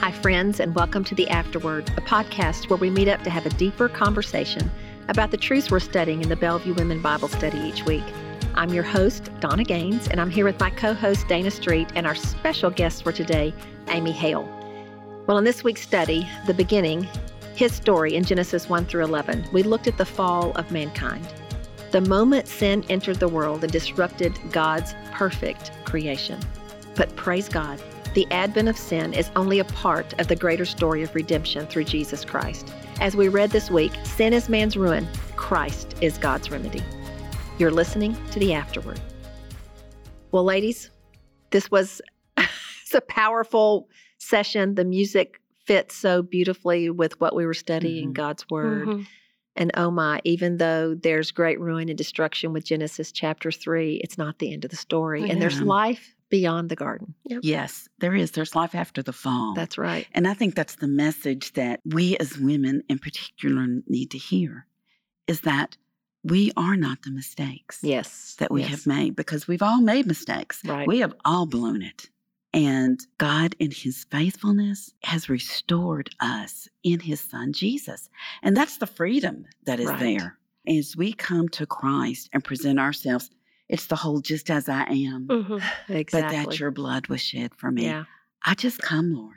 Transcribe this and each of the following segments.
Hi, friends, and welcome to The Afterword, a podcast where we meet up to have a deeper conversation about the truths we're studying in the Bellevue Women Bible Study each week. I'm your host, Donna Gaines, and I'm here with my co host, Dana Street, and our special guest for today, Amy Hale. Well, in this week's study, The Beginning, his story in Genesis 1 through 11, we looked at the fall of mankind. The moment sin entered the world and disrupted God's perfect creation. But praise God, the advent of sin is only a part of the greater story of redemption through Jesus Christ. As we read this week, sin is man's ruin, Christ is God's remedy. You're listening to the afterword. Well, ladies, this was it's a powerful session. The music fits so beautifully with what we were studying, mm-hmm. God's word. Mm-hmm. And oh my, even though there's great ruin and destruction with Genesis chapter 3, it's not the end of the story. Yeah. And there's life beyond the garden. Yep. Yes, there is. There's life after the fall. That's right. And I think that's the message that we as women in particular need to hear is that we are not the mistakes yes that we yes. have made because we've all made mistakes right we have all blown it and god in his faithfulness has restored us in his son jesus and that's the freedom that is right. there as we come to christ and present ourselves it's the whole just as I am. Mm-hmm. Exactly. But that your blood was shed for me. Yeah. I just come, Lord.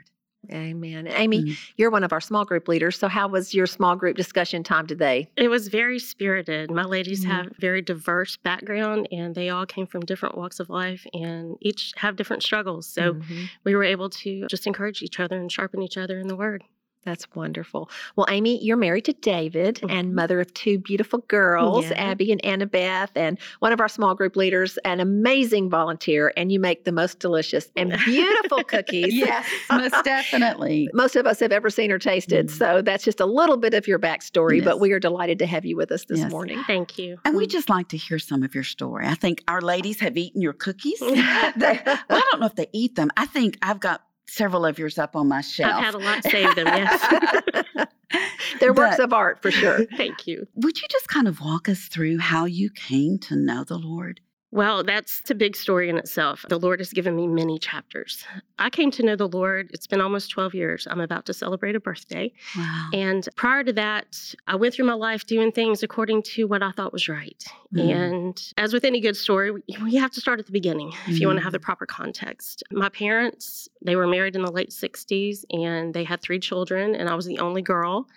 Amen. Amy, mm-hmm. you're one of our small group leaders. So, how was your small group discussion time today? It was very spirited. My ladies mm-hmm. have very diverse background, and they all came from different walks of life, and each have different struggles. So, mm-hmm. we were able to just encourage each other and sharpen each other in the Word. That's wonderful. Well, Amy, you're married to David mm-hmm. and mother of two beautiful girls, yeah. Abby and Annabeth, and one of our small group leaders, an amazing volunteer, and you make the most delicious and beautiful cookies. yes, most definitely. most of us have ever seen or tasted. Mm-hmm. So that's just a little bit of your backstory, yes. but we are delighted to have you with us this yes. morning. Thank you. And we just like to hear some of your story. I think our ladies have eaten your cookies. they, well, I don't know if they eat them. I think I've got several of yours up on my shelf. I've had a lot saved them, yes. They're works of art for sure. Thank you. Would you just kind of walk us through how you came to know the Lord? Well, that's a big story in itself. The Lord has given me many chapters. I came to know the Lord, it's been almost 12 years. I'm about to celebrate a birthday. Wow. And prior to that, I went through my life doing things according to what I thought was right. Mm. And as with any good story, you have to start at the beginning mm. if you want to have the mm-hmm. proper context. My parents, they were married in the late 60s and they had three children, and I was the only girl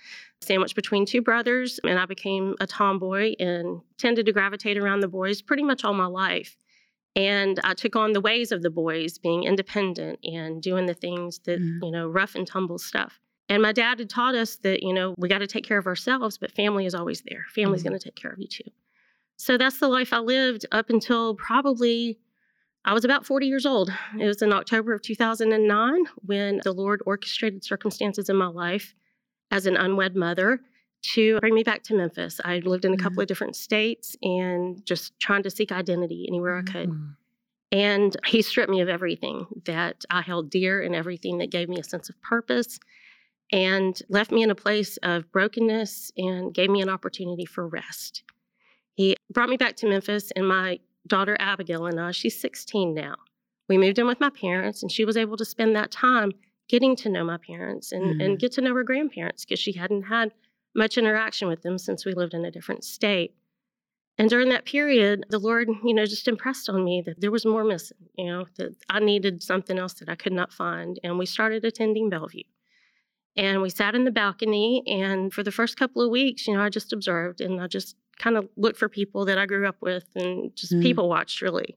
sandwiched between two brothers, and I became a tomboy and tended to gravitate around the boys pretty much all my life. And I took on the ways of the boys, being independent and doing the things that, mm. you know, rough and tumble stuff. And my dad had taught us that, you know, we got to take care of ourselves, but family is always there. Family's mm. going to take care of you too. So that's the life I lived up until probably I was about 40 years old. It was in October of 2009 when the Lord orchestrated circumstances in my life as an unwed mother to bring me back to Memphis. I lived in a couple mm-hmm. of different states and just trying to seek identity anywhere mm-hmm. I could. Mm. And he stripped me of everything that I held dear and everything that gave me a sense of purpose and left me in a place of brokenness and gave me an opportunity for rest. He brought me back to Memphis, and my daughter Abigail and I, she's 16 now. We moved in with my parents, and she was able to spend that time getting to know my parents and, mm-hmm. and get to know her grandparents because she hadn't had much interaction with them since we lived in a different state. And during that period, the Lord, you know, just impressed on me that there was more missing, you know, that I needed something else that I could not find. And we started attending Bellevue. And we sat in the balcony, and for the first couple of weeks, you know, I just observed and I just kind of looked for people that I grew up with and just mm. people watched really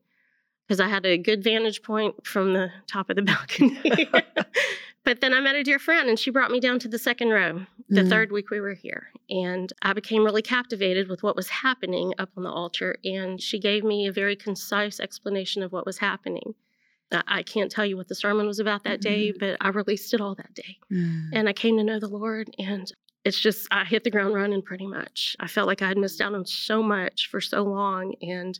because I had a good vantage point from the top of the balcony. but then I met a dear friend and she brought me down to the second row the mm. third week we were here. And I became really captivated with what was happening up on the altar. And she gave me a very concise explanation of what was happening. I can't tell you what the sermon was about that day, mm. but I released it all that day. Mm. And I came to know the Lord and it's just I hit the ground running pretty much. I felt like I had missed out on so much for so long and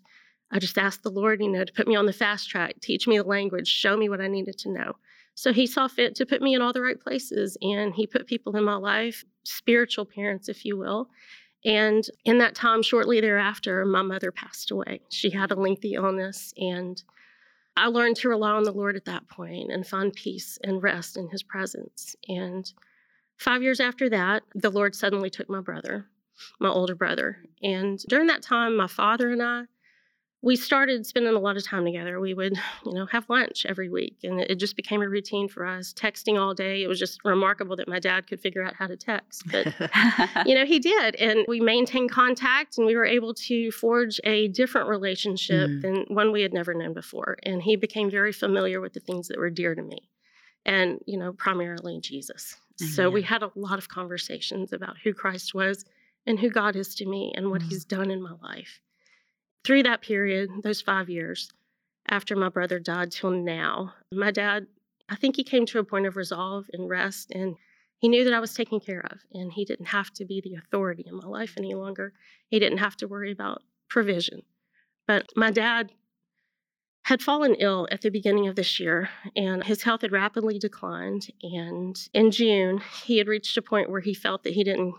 I just asked the Lord, you know, to put me on the fast track, teach me the language, show me what I needed to know. So he saw fit to put me in all the right places and he put people in my life, spiritual parents, if you will. And in that time, shortly thereafter, my mother passed away. She had a lengthy illness and I learned to rely on the Lord at that point and find peace and rest in his presence. And five years after that, the Lord suddenly took my brother, my older brother. And during that time, my father and I, we started spending a lot of time together. We would, you know, have lunch every week, and it just became a routine for us. Texting all day. It was just remarkable that my dad could figure out how to text, but you know, he did, and we maintained contact, and we were able to forge a different relationship mm. than one we had never known before. And he became very familiar with the things that were dear to me, and you know, primarily Jesus. So we had a lot of conversations about who Christ was and who God is to me and what mm. He's done in my life through that period, those five years after my brother died till now, my dad, I think he came to a point of resolve and rest, and he knew that I was taken care of, and he didn't have to be the authority in my life any longer. He didn't have to worry about provision. But my dad had fallen ill at the beginning of this year, and his health had rapidly declined. And in June, he had reached a point where he felt that he didn't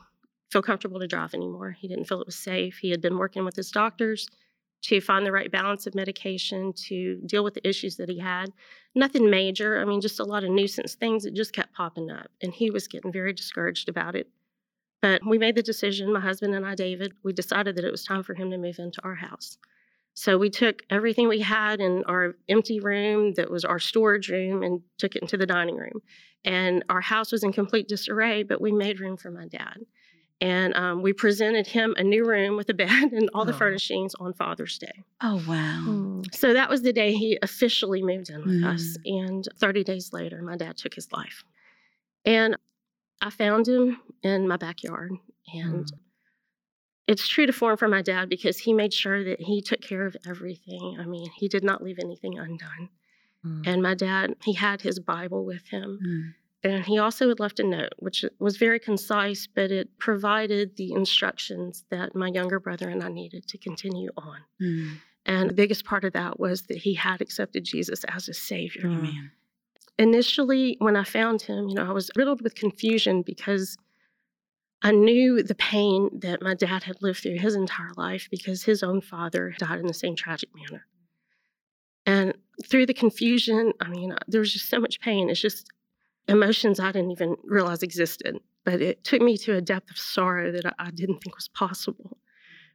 feel comfortable to drive anymore. He didn't feel it was safe. He had been working with his doctors to find the right balance of medication to deal with the issues that he had. Nothing major, I mean, just a lot of nuisance things that just kept popping up. And he was getting very discouraged about it. But we made the decision, my husband and I, David, we decided that it was time for him to move into our house. So we took everything we had in our empty room that was our storage room and took it into the dining room. And our house was in complete disarray, but we made room for my dad. And um, we presented him a new room with a bed and all the oh. furnishings on Father's Day. Oh, wow. Mm. So that was the day he officially moved in with mm. us. And 30 days later, my dad took his life. And I found him in my backyard. And mm. it's true to form for my dad because he made sure that he took care of everything. I mean, he did not leave anything undone. Mm. And my dad, he had his Bible with him. And he also had left a note, which was very concise, but it provided the instructions that my younger brother and I needed to continue on. Mm. And the biggest part of that was that he had accepted Jesus as a savior. Amen. Initially, when I found him, you know, I was riddled with confusion because I knew the pain that my dad had lived through his entire life because his own father died in the same tragic manner. And through the confusion, I mean, there was just so much pain. It's just emotions I didn't even realize existed. But it took me to a depth of sorrow that I didn't think was possible.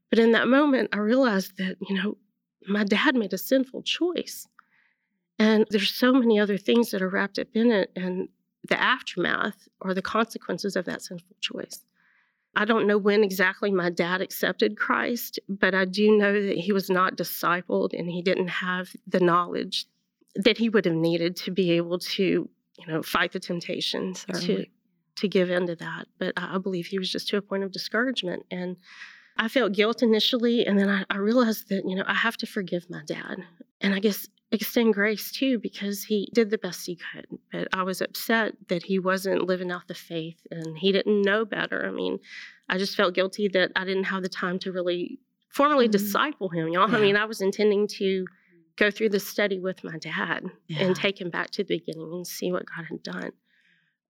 But in that moment, I realized that, you know, my dad made a sinful choice. And there's so many other things that are wrapped up in it. And the aftermath or the consequences of that sinful choice. I don't know when exactly my dad accepted Christ, but I do know that he was not discipled and he didn't have the knowledge that he would have needed to be able to you know, fight the temptation to to give in to that. But I believe he was just to a point of discouragement. And I felt guilt initially, and then I, I realized that, you know, I have to forgive my dad. And I guess extend grace too, because he did the best he could. But I was upset that he wasn't living out the faith and he didn't know better. I mean, I just felt guilty that I didn't have the time to really formally mm-hmm. disciple him. y'all. yeah. I mean, I was intending to go through the study with my dad yeah. and take him back to the beginning and see what God had done.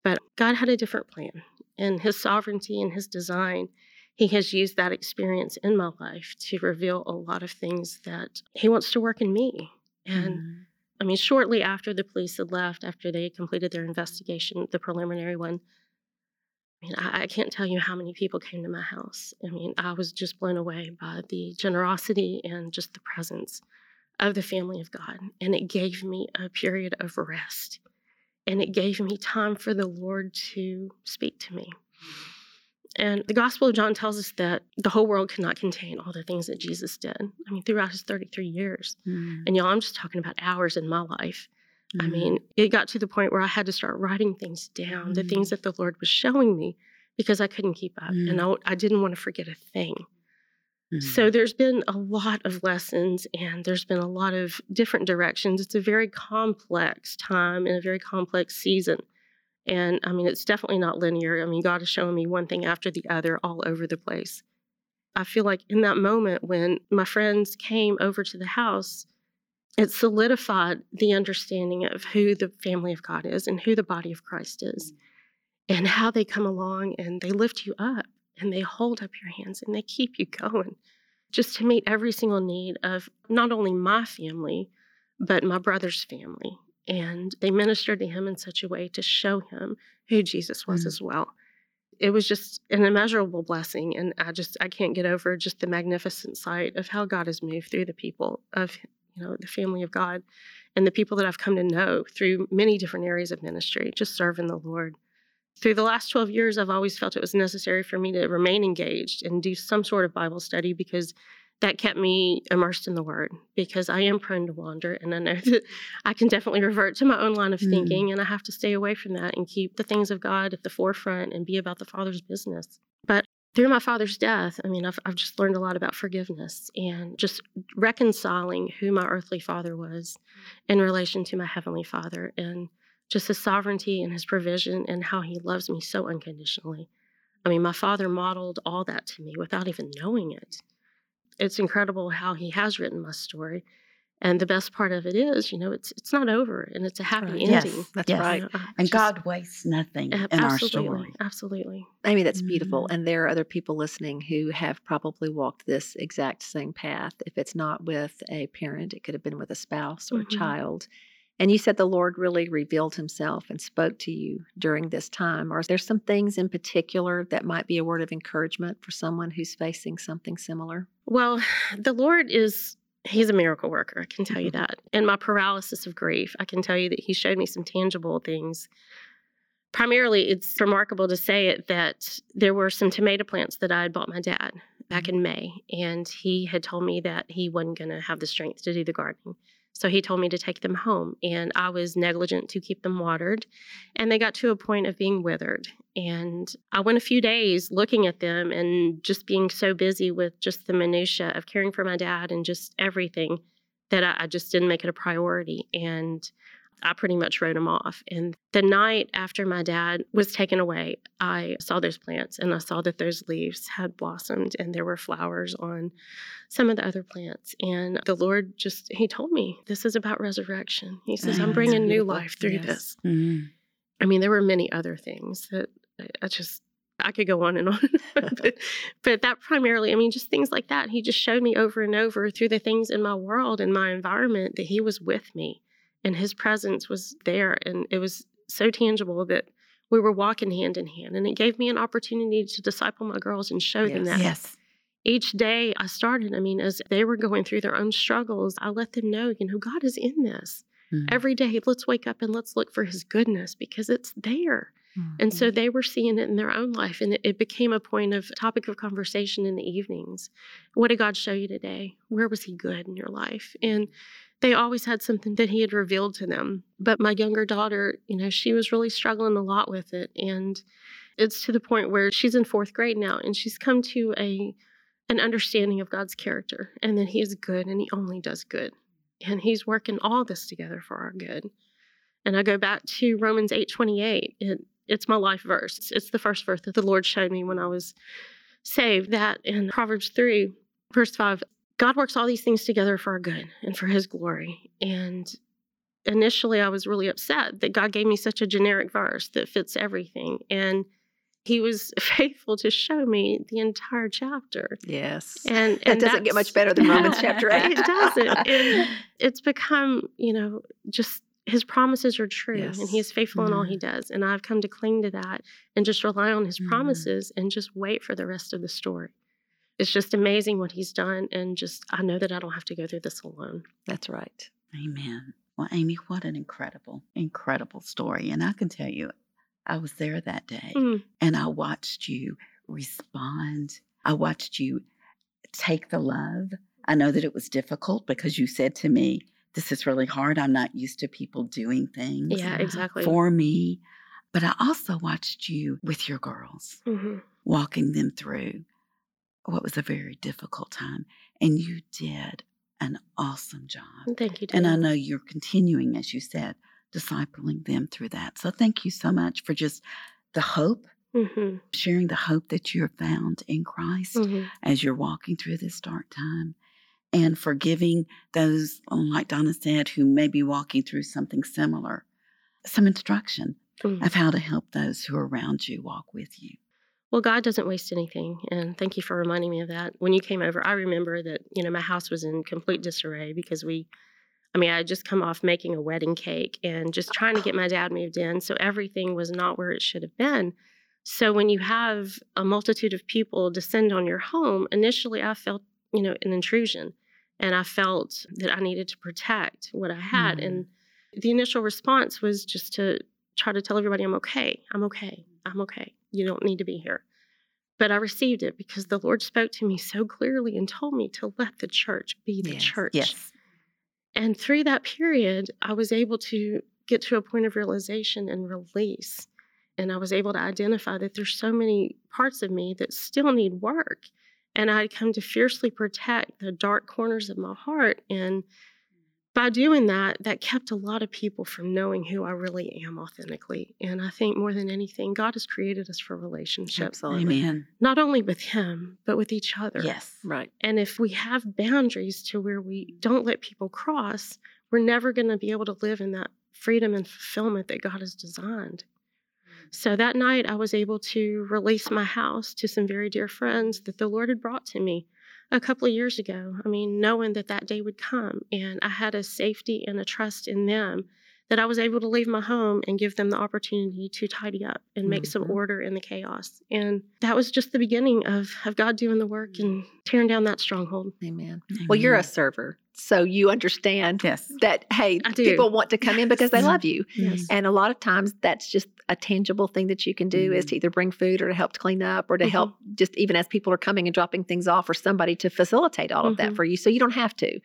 But God had a different plan. In his sovereignty and his design, he has used that experience in my life to reveal a lot of things that he wants to work in me. And mm. I mean, shortly after the police had left, after they had completed their investigation, the preliminary one, I mean, I, I, can't tell you how many people came to my house. I mean, I was just blown away by the generosity and just the presence of the family of God. And it gave me a period of rest. And it gave me time for the Lord to speak to me. And the Gospel of John tells us that the whole world cannot contain all the things that Jesus did. I mean, throughout his 33 years. Mm. And y'all, I'm just talking about hours in my life. Mm. I mean, it got to the point where I had to start writing things down, mm. the things that the Lord was showing me, because I couldn't keep up. And I, I didn't want to forget a thing. Mm-hmm. So there's been a lot of lessons and there's been a lot of different directions. It's a very complex time and a very complex season. And I mean, it's definitely not linear. I mean, God is showing me one thing after the other all over the place. I feel like in that moment when my friends came over to the house, it solidified the understanding of who the family of God is and who the body of Christ is and how they come along and they lift you up and they hold up your hands and they keep you going just to meet every single need of not only my family, but my brother's family. And they ministered to him in such a way to show him who Jesus was mm. as well. It was just an immeasurable blessing. And I just, I can't get over just the magnificent sight of how God has moved through the people of, you know, the family of God and the people that I've come to know through many different areas of ministry, just serving the Lord. Through the last 12 years, I've always felt it was necessary for me to remain engaged and do some sort of Bible study because that kept me immersed in the word because I am prone to wander and I know that I can definitely revert to my own line of mm. thinking and I have to stay away from that and keep the things of God at the forefront and be about the Father's business. But through my father's death, I mean, I've, I've just learned a lot about forgiveness and just reconciling who my earthly father was in relation to my heavenly father and just his sovereignty and his provision and how he loves me so unconditionally. I mean, my father modeled all that to me without even knowing it it's incredible how he has written my story. And the best part of it is, you know, it's it's not over and it's a happy right. ending. Yes, that's yes. right. You know, and just, God wastes nothing in our story. Absolutely. Amy, that's mm-hmm. beautiful. And there are other people listening who have probably walked this exact same path. If it's not with a parent, it could have been with a spouse or mm-hmm. a child. And you said the Lord really revealed himself and spoke to you during this time. Are there some things in particular that might be a word of encouragement for someone who's facing something similar? Well, the Lord is he's a miracle worker, I can tell you mm-hmm. that. In my paralysis of grief, I can tell you that he showed me some tangible things. Primarily, it's remarkable to say it that there were some tomato plants that I had bought my dad back mm-hmm. in May, and he had told me that he wasn't going to have the strength to do the gardening. So he told me to take them home, and I was negligent to keep them watered. And they got to a point of being withered. And I went a few days looking at them and just being so busy with just the minutia of caring for my dad and just everything that I, I just didn't make it a priority. And I pretty much wrote them off. And the night after my dad was taken away, I saw those plants and I saw that those leaves had blossomed and there were flowers on some of the other plants. And the Lord just, He told me, this is about resurrection. He says, I'm bringing new life through yes. this. Mm-hmm. I mean, there were many other things that I just, I could go on and on, but, but, that primarily, I mean, just things like that. He just showed me over and over through the things in my world and my environment that he was with me and his presence was there and it was so tangible that we were walking hand in hand and it gave me an opportunity to disciple my girls and show yes. them that yes each day i started i mean as they were going through their own struggles i let them know you know god is in this mm-hmm. Every day let's wake up and let's look for his goodness because it's there mm-hmm. and so mm-hmm. they were seeing it in their own life and it, it became a point of topic of conversation in the evenings what did god show you today where was he good in your life and they always had something that he had revealed to them. But my younger daughter, you know, she was really struggling a lot with it. And it's to the point where she's in fourth grade now and she's come to a an understanding of God's character and that he is good and he only does good. And he's working all this together for our good. And I go back to Romans 8 28. It, it's my life verse. It's the first verse that the Lord showed me when I was saved. That in Proverbs 3, verse 5, God works all these things together for our good and for his glory. And initially, I was really upset that God gave me such a generic verse that fits everything. And he was faithful to show me the entire chapter. Yes. And, and doesn't get much better than Romans chapter 8. it doesn't. And it's become, you know, just his promises are true yes. and he is faithful mm-hmm. in all he mm-hmm. does. And I've come to cling to that and just rely on his mm-hmm. promises and just wait for the rest of the story it's just amazing what he's done. And just, I know that I don't have to go through this alone. That's right. Amen. Well, Amy, what an incredible, incredible story. And I can tell you, I was there that day mm. and I watched you respond. I watched you take the love. I know that it was difficult because you said to me, This is really hard. I'm not used to people doing things yeah, exactly. for me. But I also watched you with your girls, mm-hmm. walking them through what was a very difficult time. And you did an awesome job. Thank you. And I know you're continuing, as you said, discipling them through that. So thank you so much for just the hope, mm-hmm. sharing the hope that you have found in Christ mm-hmm. as you're walking through this dark time. And for giving those, like Donna said, who may be walking through something similar, some instruction mm-hmm. of how to help those who are around you walk with you. Well, God doesn't waste anything. And thank you for reminding me of that. When you came over, I remember that, you know, my house was in complete disarray because we, I mean, I had just come off making a wedding cake and just trying to get my dad moved in. So everything was not where it should have been. So when you have a multitude of people descend on your home, initially I felt, you know, an intrusion and I felt that I needed to protect what I had. Mm. And the initial response was just to try to tell everybody, I'm okay. I'm okay. I'm okay. You don't need to be here. But I received it because the Lord spoke to me so clearly and told me to let the church be the yes. church. Yes. And through that period, I was able to get to a point of realization and release. And I was able to identify that there's so many parts of me that still need work. And I'd come to fiercely protect the dark corners of my heart and by doing that, that kept a lot of people from knowing who I really am authentically. And I think more than anything, God has created us for relationships. Absolutely. Amen. Not only with Him, but with each other. Yes. Right. And if we have boundaries to where we don't let people cross, we're never going to be able to live in that freedom and fulfillment that God has designed. So that night, I was able to release my house to some very dear friends that the Lord had brought to me a couple of years ago. I mean, knowing that that day would come, and I had a safety and a trust in them that I was able to leave my home and give them the opportunity to tidy up and make mm-hmm. some order in the chaos. And that was just the beginning of, of God doing the work and tearing down that stronghold. Amen. Amen. Well, you're a server. So you understand yes. that, hey, people want to come in because they love you. Yes. And a lot of times that's just a tangible thing that you can do mm-hmm. is to either bring food or to help to clean up or to mm-hmm. help just even as people are coming and dropping things off or somebody to facilitate all of that mm-hmm. for you. So you don't have to.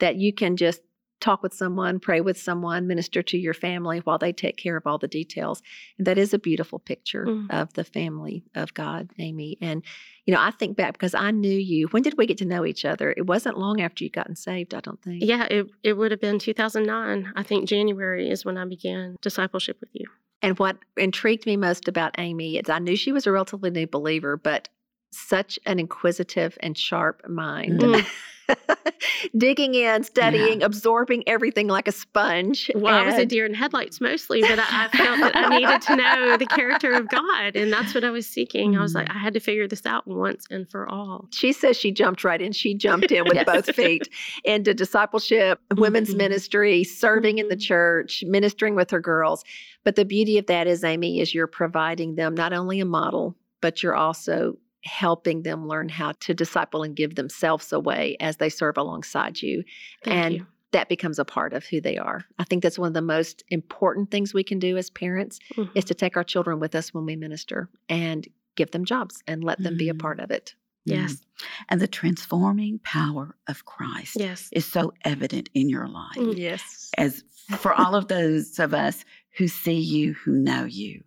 That you can just talk with someone, pray with someone, minister to your family while they take care of all the details. And that is a beautiful picture mm. of the family of God, Amy. And, you know, I think back because I knew you. When did we get to know each other? It wasn't long after you'd gotten saved, I don't think. Yeah, it, it would have been 2009. I think January is when I began discipleship with you. And what intrigued me most about Amy is I knew she was a relatively new believer, but such an inquisitive and sharp mind. Mm. digging in, studying, yeah. absorbing everything like a sponge. Well, and... I was a deer in headlights mostly, but I, I felt that I needed to know the character of God, and that's what I was seeking. I was like, mm. I had to figure this out once and for all. She says she jumped right in. She jumped in with yes. both feet into discipleship, women's mm-hmm. ministry, serving in the mm-hmm. church, ministering with her girls. But the beauty of that is, Amy, is you're providing them not only a model, but you're also helping them learn how to disciple and give themselves away as they serve alongside you. Thank and you. that becomes a part of who they are. I think that's one of the most important things we can do as parents mm-hmm. is to take our children with us when we minister and give them jobs and let them mm-hmm. be a mm-hmm. part of it. Yes. Mm-hmm. And the transforming power of Christ yes. is so evident in your life. Mm, yes. As for all of those of us who see you, who know you,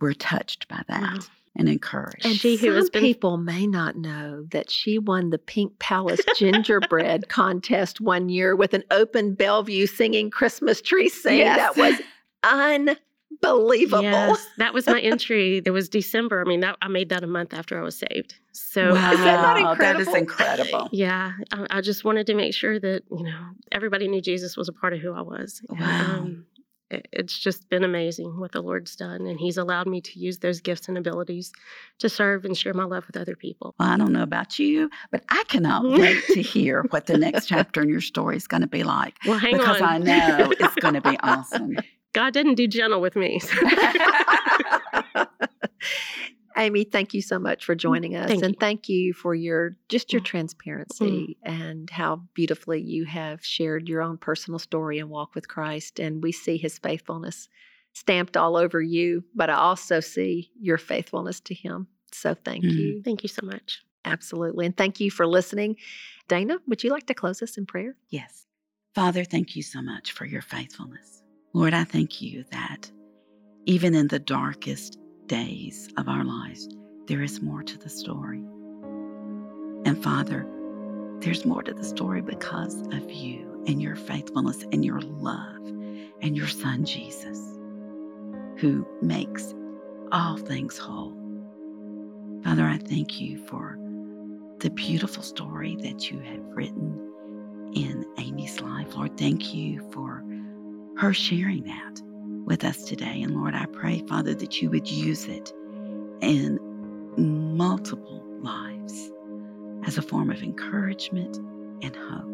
we're touched by that. Wow and encouraged. And she, who has been... people may not know that she won the Pink Palace gingerbread contest one year with an open Bellevue singing Christmas tree sing. Yes. That was unbelievable. Yes, that was my entry. There was December. I mean, that I made that a month after I was saved. So wow, that, that is incredible. Yeah, I, I, just wanted to make sure that you know everybody knew Jesus was a part of who I was. Wow. Um, it's just been amazing what the Lord's done. And He's allowed me to use those gifts and abilities to serve and share my love with other people. Well, I don't know about you, but I cannot wait to hear what the next chapter in your story is going to be like. Well, hang on. because on. I know it's going to be awesome. God didn't do gentle with me. So. Amy, thank you so much for mm, joining us. Thank and you. thank you for your just your mm. transparency mm. and how beautifully you have shared your own personal story and walk with Christ. And we see his faithfulness stamped all over you, but I also see your faithfulness to him. So thank mm. you. Thank you so much. Absolutely. And thank you for listening. Dana, would you like to close us in prayer? Yes. Father, thank you so much for your faithfulness. Lord, I thank you that even in the darkest days of our lives, there is more to the story. And Father, there's more to the story because of you and your faithfulness and your love and your Son Jesus, who makes all things whole. Father, I thank you for the beautiful story that you have written in Amy's life. Lord, thank you for her sharing that with us today. And Lord, I pray, Father, that you would use it in multiple lives as a form of encouragement and hope.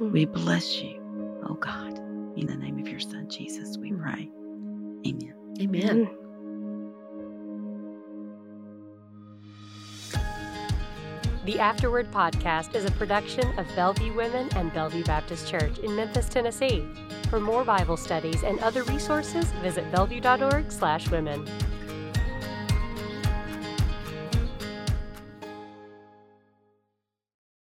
Mm. We bless you, oh God. In the name of your Son, Jesus, we pray. Amen. Amen. The Afterword podcast is a production of Bellevue Women and Bellevue Baptist Church in Memphis, Tennessee. For more Bible studies and other resources, visit bellevue.org/women.